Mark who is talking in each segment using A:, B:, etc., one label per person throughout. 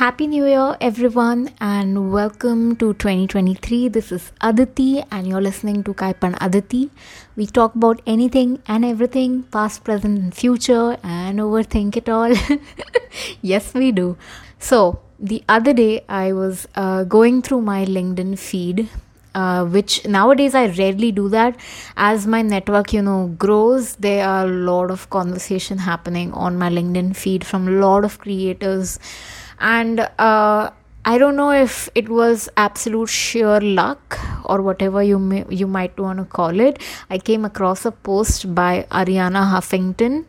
A: Happy New Year, everyone, and welcome to 2023. This is Aditi, and you're listening to Kaipan Aditi. We talk about anything and everything, past, present, and future, and overthink it all. yes, we do. So, the other day, I was uh, going through my LinkedIn feed. Uh, which nowadays I rarely do that. As my network, you know, grows, there are a lot of conversation happening on my LinkedIn feed from a lot of creators and uh, I don't know if it was absolute sheer luck or whatever you may, you might want to call it. I came across a post by Arianna Huffington.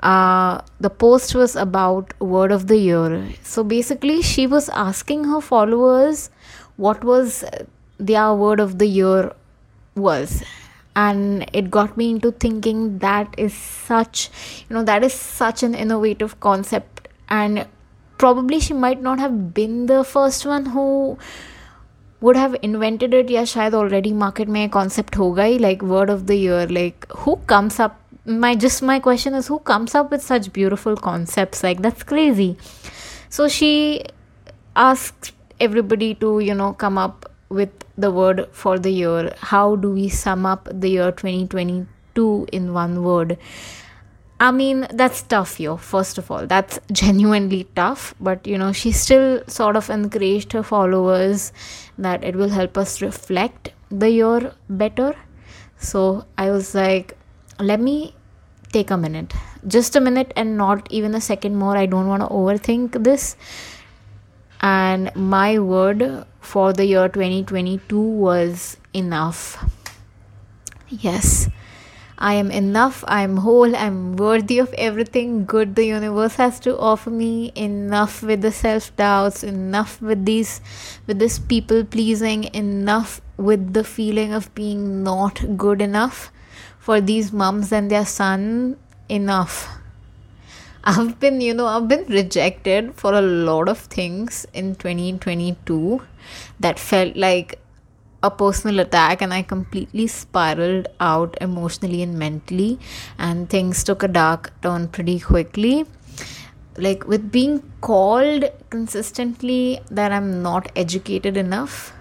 A: Uh, the post was about word of the year. So basically, she was asking her followers what was their word of the year was and it got me into thinking that is such you know that is such an innovative concept and probably she might not have been the first one who would have invented it Yeah, शायद already market में concept होगा ही like word of the year like who comes up my just my question is who comes up with such beautiful concepts like that's crazy so she asked everybody to you know come up with the word for the year how do we sum up the year 2022 in one word I mean, that's tough, yo, first of all. That's genuinely tough. But, you know, she still sort of encouraged her followers that it will help us reflect the year better. So I was like, let me take a minute. Just a minute and not even a second more. I don't want to overthink this. And my word for the year 2022 was enough. Yes I am enough, I am whole, I am worthy of everything good the universe has to offer me. Enough with the self doubts, enough with these with this people pleasing, enough with the feeling of being not good enough for these mums and their son. Enough. I've been, you know, I've been rejected for a lot of things in 2022 that felt like a personal attack and I completely spiraled out emotionally and mentally, and things took a dark turn pretty quickly. Like, with being called consistently that I'm not educated enough,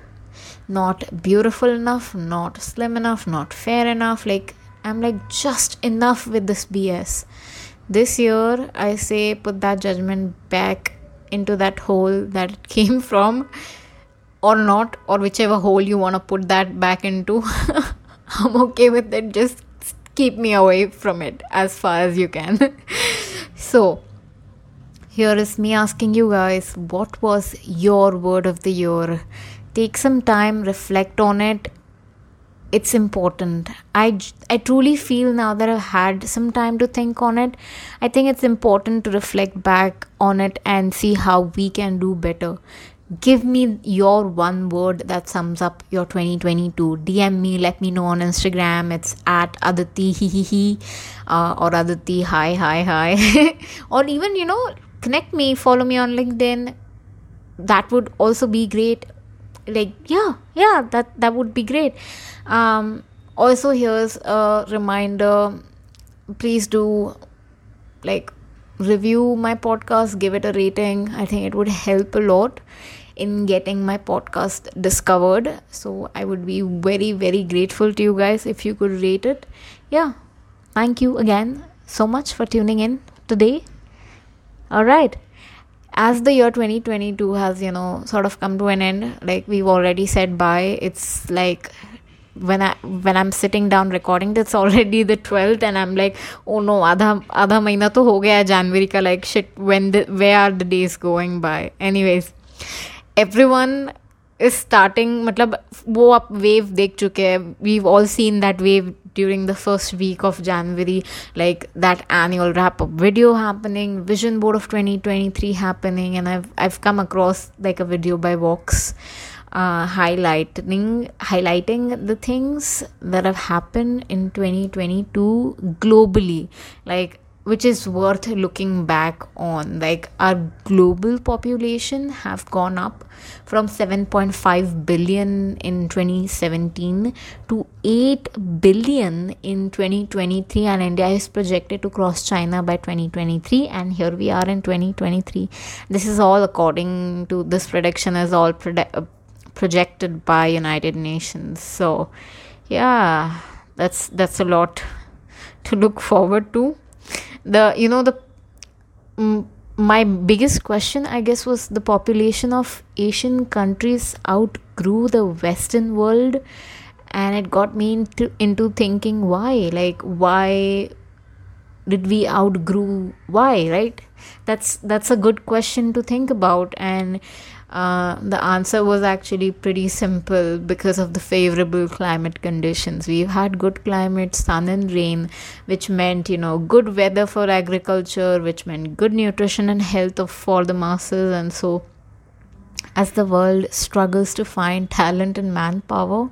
A: not beautiful enough, not slim enough, not fair enough, like, I'm like just enough with this BS. This year, I say put that judgment back into that hole that it came from or not or whichever hole you want to put that back into i'm okay with it. Just keep me away from it as far as you can. So here is me asking you guys what was your word of the year? Take some time reflect on it. It's important. I i truly feel now that i've had some time to think on it i think it's important to reflect back on it and see how we can do better give me your one word that sums up your 2022 dm me let me know on instagram. It's at aditi hi hi hi uh, or aditi hi hi hi. Or even you know connect me follow me on linkedin. That would also be great. Like yeah yeah that that would be great. Um also here's a reminder. Please do like review my podcast. Give it a rating. I think it would help a lot in getting my podcast discovered. So I would be very, very grateful to you guys if you could rate it. Yeah. Thank you again so much for tuning in today. All right. As the year 2022 has, you know, sort of come to an end, like we've already said bye, it's like when I when I'm sitting down recording, it's already the 12th, and I'm like, oh no, आधा आधा महीना तो हो गया January का like shit. When the where are the days going by? Anyways, everyone is starting मतलब वो आप वेव देख चुके हैं we've all seen that wave during the first week of January like that annual wrap up video happening vision board of 2023 happening and I've I've come across like a video by Vox uh, highlighting highlighting the things that have happened in 2022 globally like which is worth looking back on. Like our global population have gone up from 7.5 billion in 2017 to 8 billion in 2023 and india is projected to cross china by 2023 and here we are in 2023 this is all according to this prediction is all predi- uh, projected by united nations. So yeah that's that's a lot to look forward to the you know the my biggest question i guess was the population of asian countries outgrew the western world. And it got me into into thinking why like why did we outgrow why right that's that's a good question to think about and uh, the answer was actually pretty simple because of the favorable climate conditions. We've had good climate, sun and rain, which meant, you know, good weather for agriculture, which meant good nutrition and health of, for the masses. And so, as the world struggles to find talent and manpower,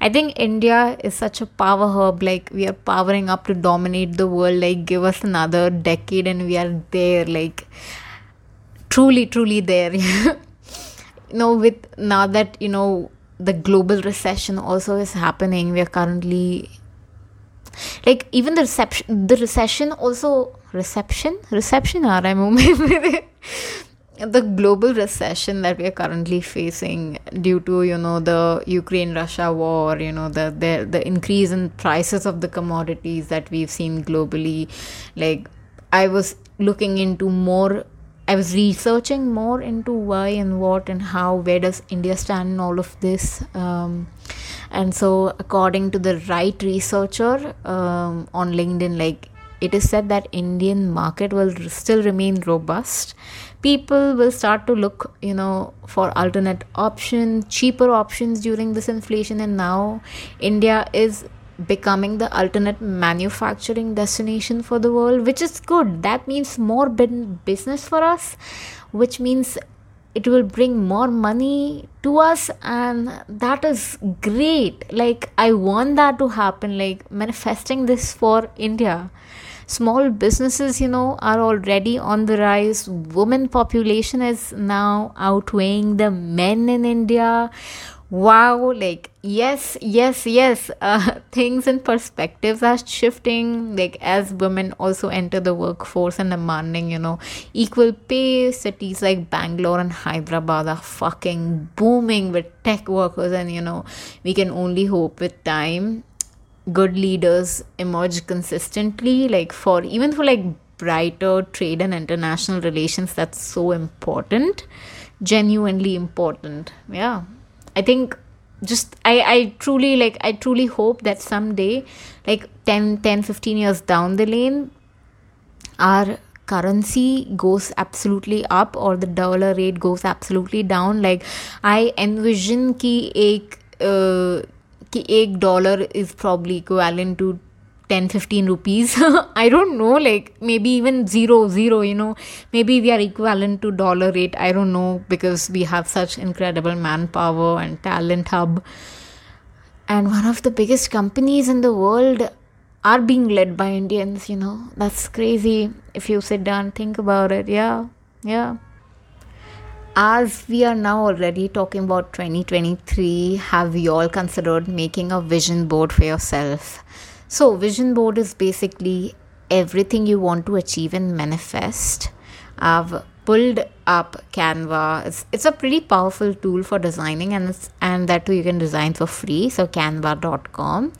A: I think India is such a power hub. Like, we are powering up to dominate the world. Like, give us another decade and we are there. Like, truly, truly there. you know with now that you know the global recession also is happening we are currently like even the reception the recession also reception reception are I the global recession that we are currently facing due to you know the Ukraine Russia war you know the, the the increase in prices of the commodities that we've seen globally like I was looking into more I was researching more into why and what and how, where does India stand in all of this. Um, and so, according to the right researcher um, on LinkedIn, like it is said that Indian market will still remain robust. People will start to look, you know, for alternate options, cheaper options during this inflation, and now India is becoming the alternate manufacturing destination for the world, which is good. That means more business for us, which means it will bring more money to us, and that is great. Like, I want that to happen, like, manifesting this for India. Small businesses, you know, are already on the rise. Women population is now outweighing the men in India. Wow like yes yes yes uh, things and perspectives are shifting. Like as women also enter the workforce and demanding you know equal pay cities like bangalore and hyderabad are fucking booming with tech workers and you know we can only hope with time good leaders emerge consistently like for even for like brighter trade and international relations that's so important. Genuinely important yeah. I think just I, I truly like I truly hope that someday like 10 10 15 years down the lane our currency goes absolutely up or the dollar rate goes absolutely down. Like I envision ki ek uh, ki ek dollar is probably equivalent to 10 15 rupees. I don't know like maybe even zero zero you know. Maybe we are equivalent to dollar rate i don't know because we have such incredible manpower and talent hub. And one of the biggest companies in the world are being led by indians you know. That's crazy. If you sit down think about it yeah yeah as we are now already talking about 2023 have you all considered making a vision board for yourself so, vision board is basically everything you want to achieve and manifest. I've pulled up Canva. It's, it's a pretty powerful tool for designing, and and that too you can design for free. So canva.com.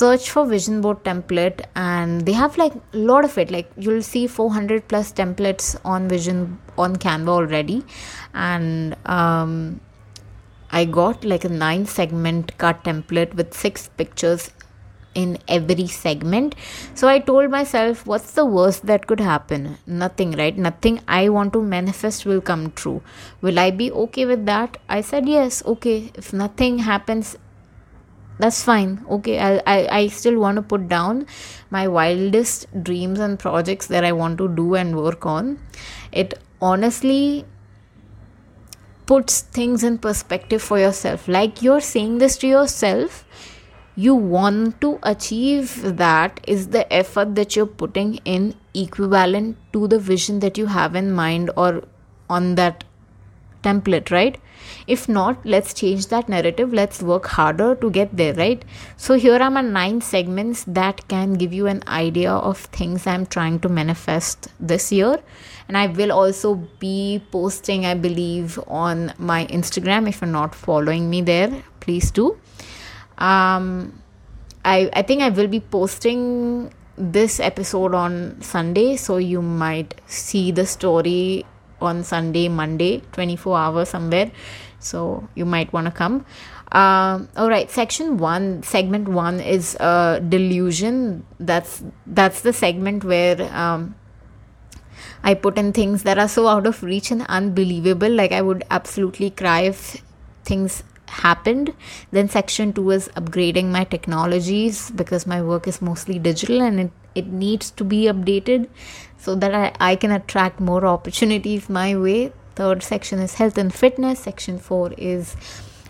A: Search for vision board template, and they have like a lot of it. Like you'll see 400 plus templates on vision on Canva already, and um, I got like a nine segment cut template with six pictures in every segment. So I told myself, what's the worst that could happen? Nothing, right? Nothing I want to manifest will come true. Will I be okay with that? I said, yes, okay. If nothing happens, that's fine okay I, I i still want to put down my wildest dreams and projects that i want to do and work on it honestly puts things in perspective for yourself like you're saying this to yourself you want to achieve that is the effort that you're putting in equivalent to the vision that you have in mind or on that template right? If not let's change that narrative. Let's work harder to get there right? So here are my nine segments that can give you an idea of things i'm trying to manifest this year. And i will also be posting i believe on my instagram. If you're not following me there please do um i i think i will be posting this episode on sunday so you might see the story on sunday monday 24 hours somewhere. So you might want to come. Uh, all right section one segment one is uh, delusion. That's that's the segment where um, i put in things that are so out of reach and unbelievable. Like i would absolutely cry if things happened then section 2 is upgrading my technologies because my work is mostly digital and it, it needs to be updated so that I, I can attract more opportunities my way. Third section is health and fitness. Section 4 is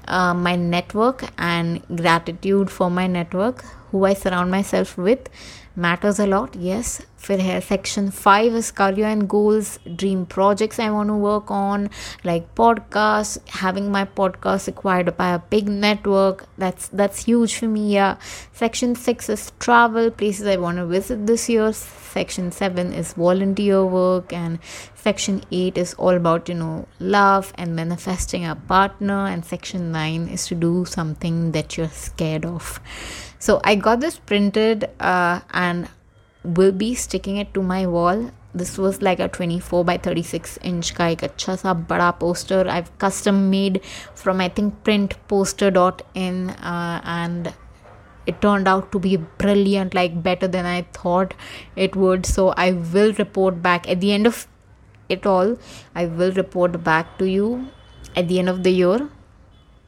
A: uh, my network and gratitude for my network who i surround myself with matters a lot yes फिर है section five is career and goals dream projects I want to work on like podcasts having my podcast acquired by a big network that's that's huge for me yeah section six is travel places I want to visit this year section seven is volunteer work and section 8 is all about you know love and manifesting a partner and section 9 is to do something that you're scared of so i got this printed uh, and will be sticking it to my wall. This was like a 24 by 36 inch ek acha sa bada poster. I've custom made from i think printposter.in uh, and it turned out to be brilliant like better than i thought it would. So i will report back. At the end of it all i will report back to you at the end of the year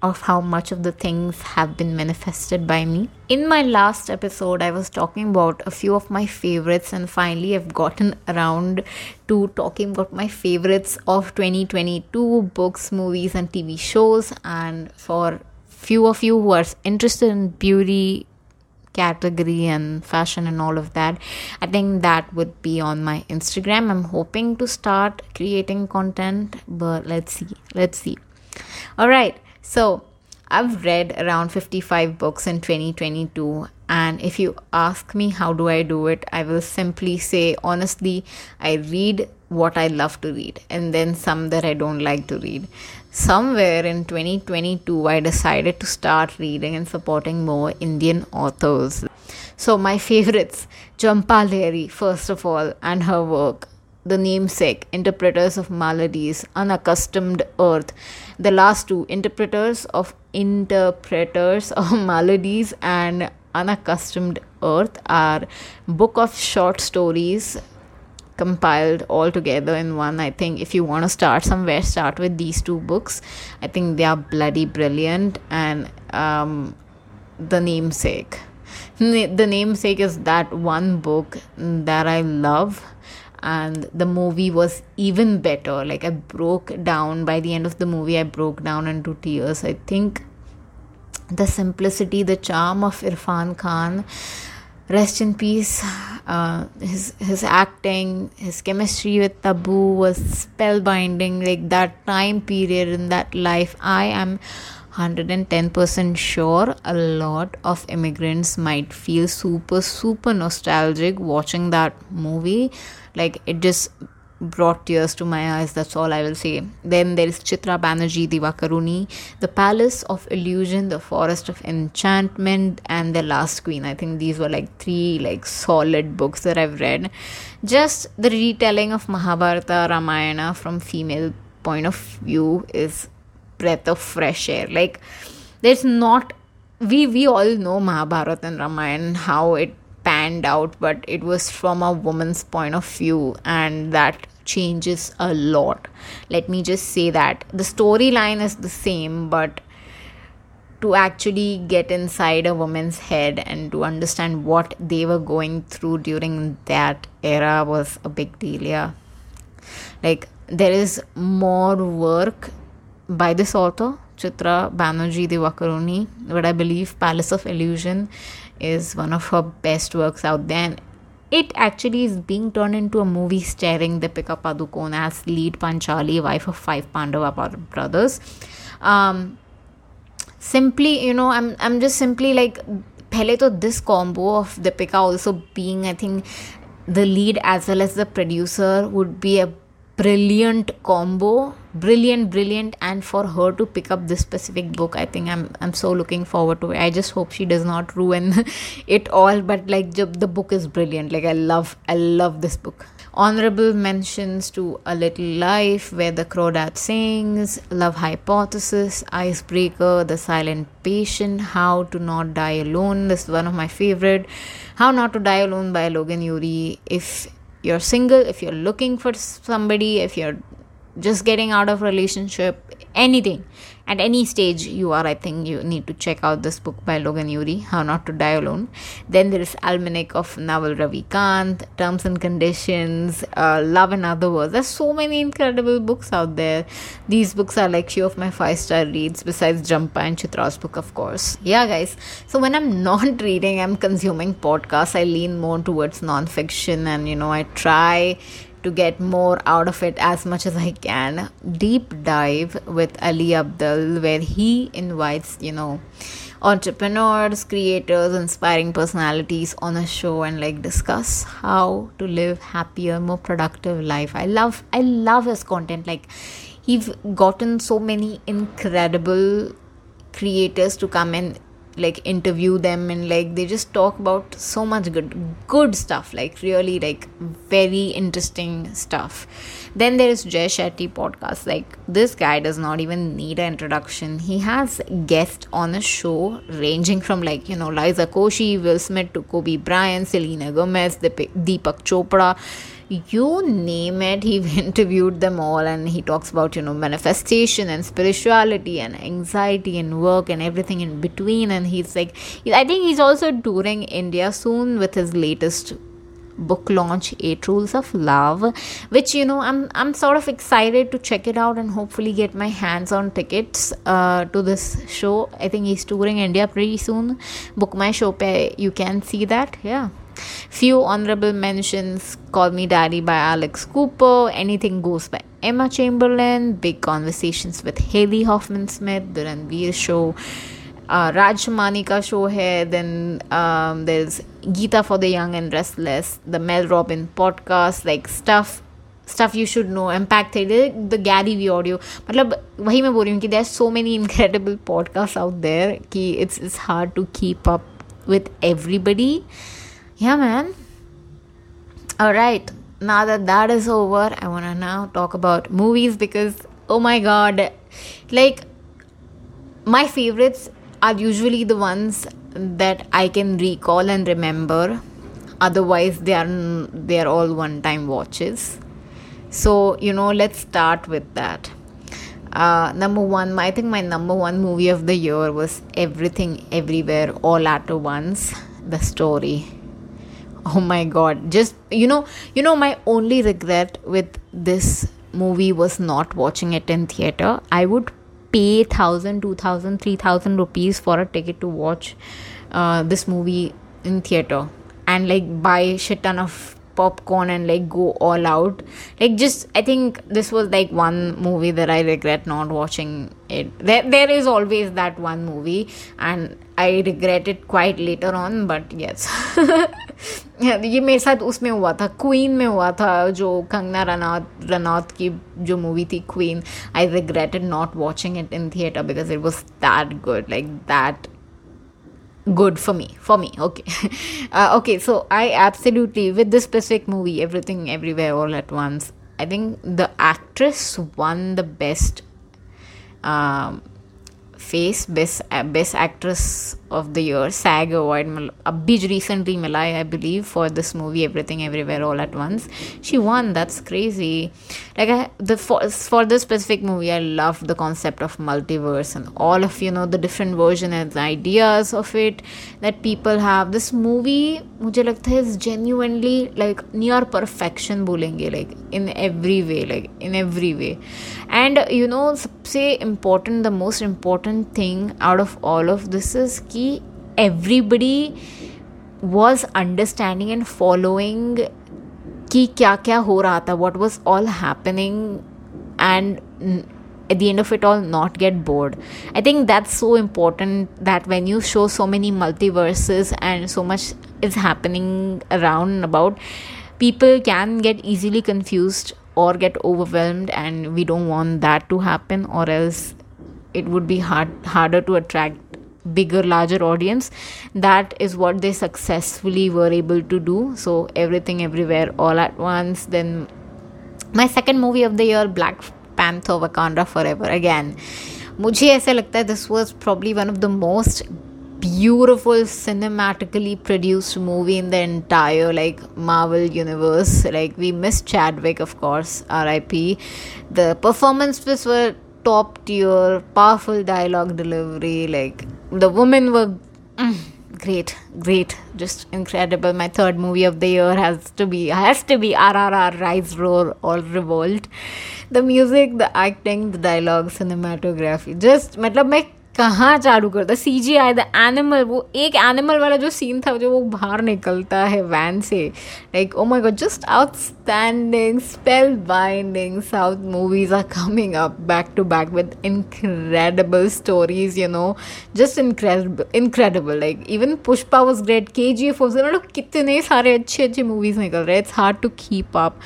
A: of how much of the things have been manifested by me. In my last episode, I was talking about a few of my favorites, and finally, I've gotten around to talking about my favorites of 2022 books, movies, and TV shows. And for few of you who are interested in beauty category and fashion and all of that i think that would be on my instagram i'm hoping to start creating content but let's see let's see all right so, I've read around 55 books in 2022 and if you ask me how do I do it, I will simply say honestly, I read what I love to read and then some that I don't like to read. Somewhere in 2022, I decided to start reading and supporting more Indian authors. So, my favorites, Jhumpa Lahiri, first of all, and her work the namesake, interpreters of maladies, unaccustomed earth. The last two, interpreters of interpreters of maladies and unaccustomed earth, are book of short stories compiled all together in one. I think if you want to start somewhere, start with these two books. I think they are bloody brilliant and um, the namesake. The namesake is that one book that I love and the movie was even better. Like i broke down. By the end of the movie i broke down into tears. I think the simplicity the charm of irrfan khan rest in peace uh, his his acting his chemistry with tabu was spellbinding. Like that time period in that life i am 110% sure a lot of immigrants might feel super super nostalgic watching that movie like it just brought tears to my eyes that's all i will say. Then there is chitra banerjee divakaruni the palace of illusion the forest of enchantment and the last queen. I think these were like three like solid books that i've read. Just the retelling of mahabharata ramayana from female point of view is breath of fresh air. Like there's not we we all know mahabharata and ramayana how it panned out, but it was from a woman's point of view, and that changes a lot. Let me just say that the storyline is the same, but to actually get inside a woman's head and to understand what they were going through during that era was a big deal, yeah. Like, there is more work by this author Chitra Banerjee Divakaruni, but I believe Palace of Illusion is one of her best works out there. It actually is being turned into a movie starring Deepika Padukone as lead Panchali, wife of five Pandava brothers. Um, simply, you know, I'm I'm just simply like pehle to this combo of Deepika also being, I think, the lead as well as the producer would be a brilliant combo brilliant brilliant and for her to pick up this specific book i think i'm i'm so looking forward to it. I just hope she does not ruin it all but like the book is brilliant. Like i love i love this book. Honorable mentions to a little life where the crawdad sings love hypothesis icebreaker the silent patient how to not die alone. This is one of my favorite. How not to die alone by logan ury if you're single if you're looking for somebody if you're just getting out of relationship anything. At any stage you are i think you need to check out this book by logan ury how not to die alone. Then there is almanac of naval ravikant terms and conditions uh, love and other words. There's so many incredible books out there. These books are like few of my five star reads besides jhumpa and chitra's book of course. Yeah guys. So when i'm not reading i'm consuming podcasts. I lean more towards non-fiction and you know i try to get more out of it as much as I can. Deep dive with Ali Abdaal, where he invites, you know, entrepreneurs, creators, inspiring personalities on a show and like discuss how to live happier, more productive life. I love I love his content. Like he's gotten so many incredible creators to come and like interview them and like they just talk about so much good good stuff like really like very interesting stuff. Then there is jay shetty podcast. Like this guy does not even need an introduction. He has guests on a show ranging from like you know liza koshy will smith to kobe bryant selena gomez deepak chopra you name it he interviewed them all and he talks about you know manifestation and spirituality and anxiety and work and everything in between. And he's like i think he's also touring india soon with his latest book launch eight rules of love which you know i'm i'm sort of excited to check it out and hopefully get my hands on tickets uh, to this show. I think he's touring india pretty soon. Book my show pay you can see that. Yeah Few honorable mentions Call Me Daddy by Alex Cooper, Anything Goes by Emma Chamberlain, Big Conversations with Haley Hoffman Smith, The Ranveer Show. Uh, Raj Shamani ka show hai. Then um, there's Geeta for the Young and Restless, the Mel Robbin podcast, like stuff stuff you should know impact theory the gary vee audio मतलब वही मैं बोल रही हूँ कि there are so many incredible podcasts out there कि it's it's hard to keep up with everybody yeah, man. All right, now that that is over, I want to now talk about movies because oh my god, like my favorites are usually the ones that I can recall and remember. Otherwise, they are they are all one-time watches. So you know, let's start with that. Uh, number one, I think my number one movie of the year was Everything Everywhere All at Once. The story oh my god. Just you know you know my only regret with this movie was not watching it in theater. I would pay 1000 2000 3000 rupees for a ticket to watch uh, this movie in theater. And like buy shit ton of popcorn and like go all out. Like just i think this was like one movie that i regret not watching it. There, there is always that one movie and i regret it quite later on but yes ये मेरे साथ उसमें हुआ था queen में हुआ था जो कंगना रनौत रनौत की जो मूवी थी Queen I regretted not watching it in theatre because it was that good like that me for me okay uh, okay so i absolutely with this specific movie everything everywhere all at once i think the actress won the best um, face best best actress of the year SAG award abhi recently milai I believe for this movie everything everywhere all at once she won that's crazy like I, the for, for this specific movie I love the concept of multiverse and all of you know the different versions and ideas of it that people have this movie मुझे लगता है is genuinely like near perfection बोलेंगे like in every way like in every way and you know सबसे important the most important thing out of all of this is कि everybody was understanding and following कि क्या क्या हो रहा था what was all happening and at the end of it all not get bored i think that's so important that when you show so many multiverses and so much is happening around and about people can get easily confused or get overwhelmed and we don't want that to happen or else it would be hard harder to attract bigger larger audience that is what they successfully were able to do so everything everywhere all at once then my second movie of the year black panther wakanda forever again मुझे ऐसा लगता है this was probably one of the most beautiful cinematically produced movie in the entire like marvel universe like we missed chadwick of course rip the performances were top tier, powerful dialogue delivery. Like the women were mm, great, great, just incredible. My third movie of the year has to be has to be RRR Rise Roar or Revolt. The music, the acting, the dialogue, cinematography. Just, matlab, मैं कहाँ चालू करता? सी जी I the animal वो एक animal वाला जो scene था, जो वो बाहर निकलता है वैन से। Like oh my god just outstanding spellbinding south movies are coming up back to back with incredible stories you know just incredible incredible like even Pushpa was great K G F मतलब कितने सारे अच्छे अच्छे movies निकल रहे हैं। It's hard to keep up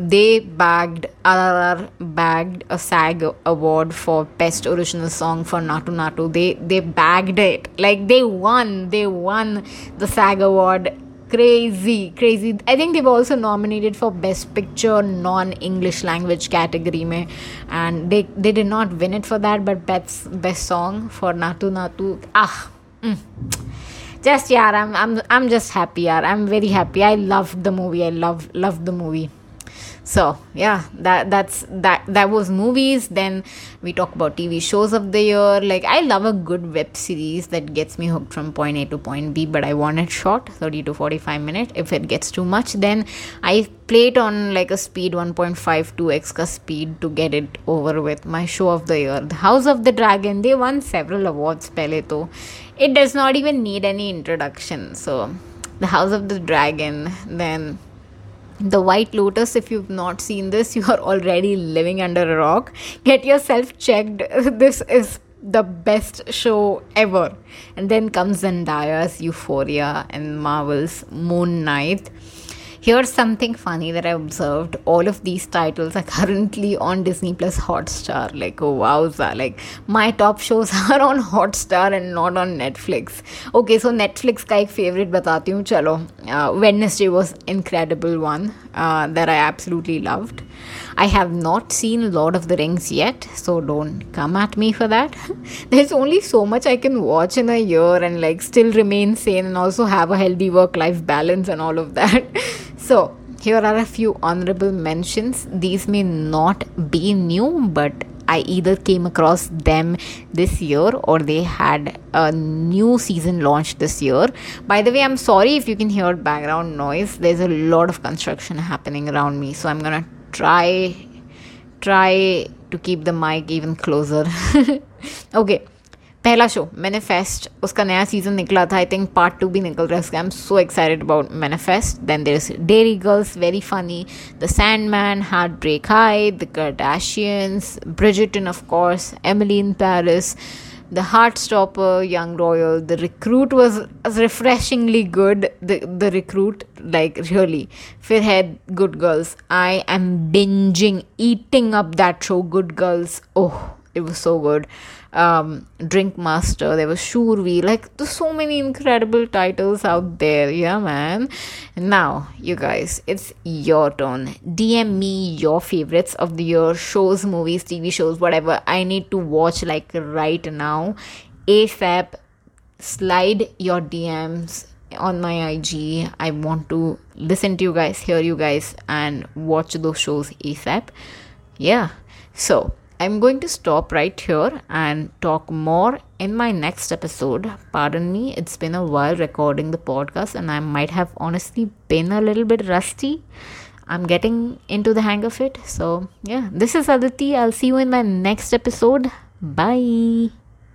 A: they bagged RRR bagged a SAG award for best original song for Naatu Naatu. They they bagged it like they won. They won the SAG award. Crazy, crazy. I think they were also nominated for best picture non-English language category mein, and they they did not win it for that. But best best song for Naatu Naatu. Ah. Mm just yeah i'm i'm i'm just happy yeah i'm very happy i loved the movie i love love the movie so yeah that that's that that was movies. Then we talk about tv shows of the year. Like i love a good web series that gets me hooked from point a to point b but i want it short 30 to 45 minutes. If it gets too much then i play it on like a speed 1.52x speed to get it over with. My show of the year the house of the dragon they won several awards pehle to. It does not even need any introduction. So the house of the dragon then the White Lotus, if you've not seen this, you are already living under a rock. Get yourself checked. This is the best show ever. And then comes Zendaya's Euphoria and Marvel's Moon Knight. Here's something funny that I observed. All of these titles are currently on Disney Plus Hotstar. Like, oh wowza. Like, my top shows are on Hotstar and not on Netflix. Okay, so Netflix ek favorite batati hu. Chalo. Uh, Wednesday was incredible one uh, that I absolutely loved. I have not seen Lord of the Rings yet, so don't come at me for that. There's only so much I can watch in a year and like still remain sane and also have a healthy work life balance and all of that. so, here are a few honorable mentions. These may not be new, but I either came across them this year or they had a new season launched this year. By the way, I'm sorry if you can hear background noise. There's a lot of construction happening around me, so I'm gonna try try to keep the mic even closer okay पहला show Manifest उसका नया season निकला था I think part two भी निकल रहा है उसका I am so excited about Manifest then there is Derry Girls very funny the Sandman Heartbreak High the Kardashians Bridgerton of course Emily in Paris the Heartstopper, Young Royal, the recruit was refreshingly good. The the recruit, like really, Firhead, Good Girls. I am binging, eating up that show, Good Girls. Oh, it was so good um, Drink Master, there was Shurvi, like there's so many incredible titles out there. Yeah, man. Now, you guys, it's your turn. DM me your favorites of the year, shows, movies, TV shows, whatever. I need to watch like right now. ASAP, slide your DMs on my IG. I want to listen to you guys, hear you guys, and watch those shows ASAP. Yeah. So, I'm going to stop right here and talk more in my next episode. Pardon me, it's been a while recording the podcast, and I might have honestly been a little bit rusty. I'm getting into the hang of it. So, yeah, this is Aditi. I'll see you in my next episode. Bye.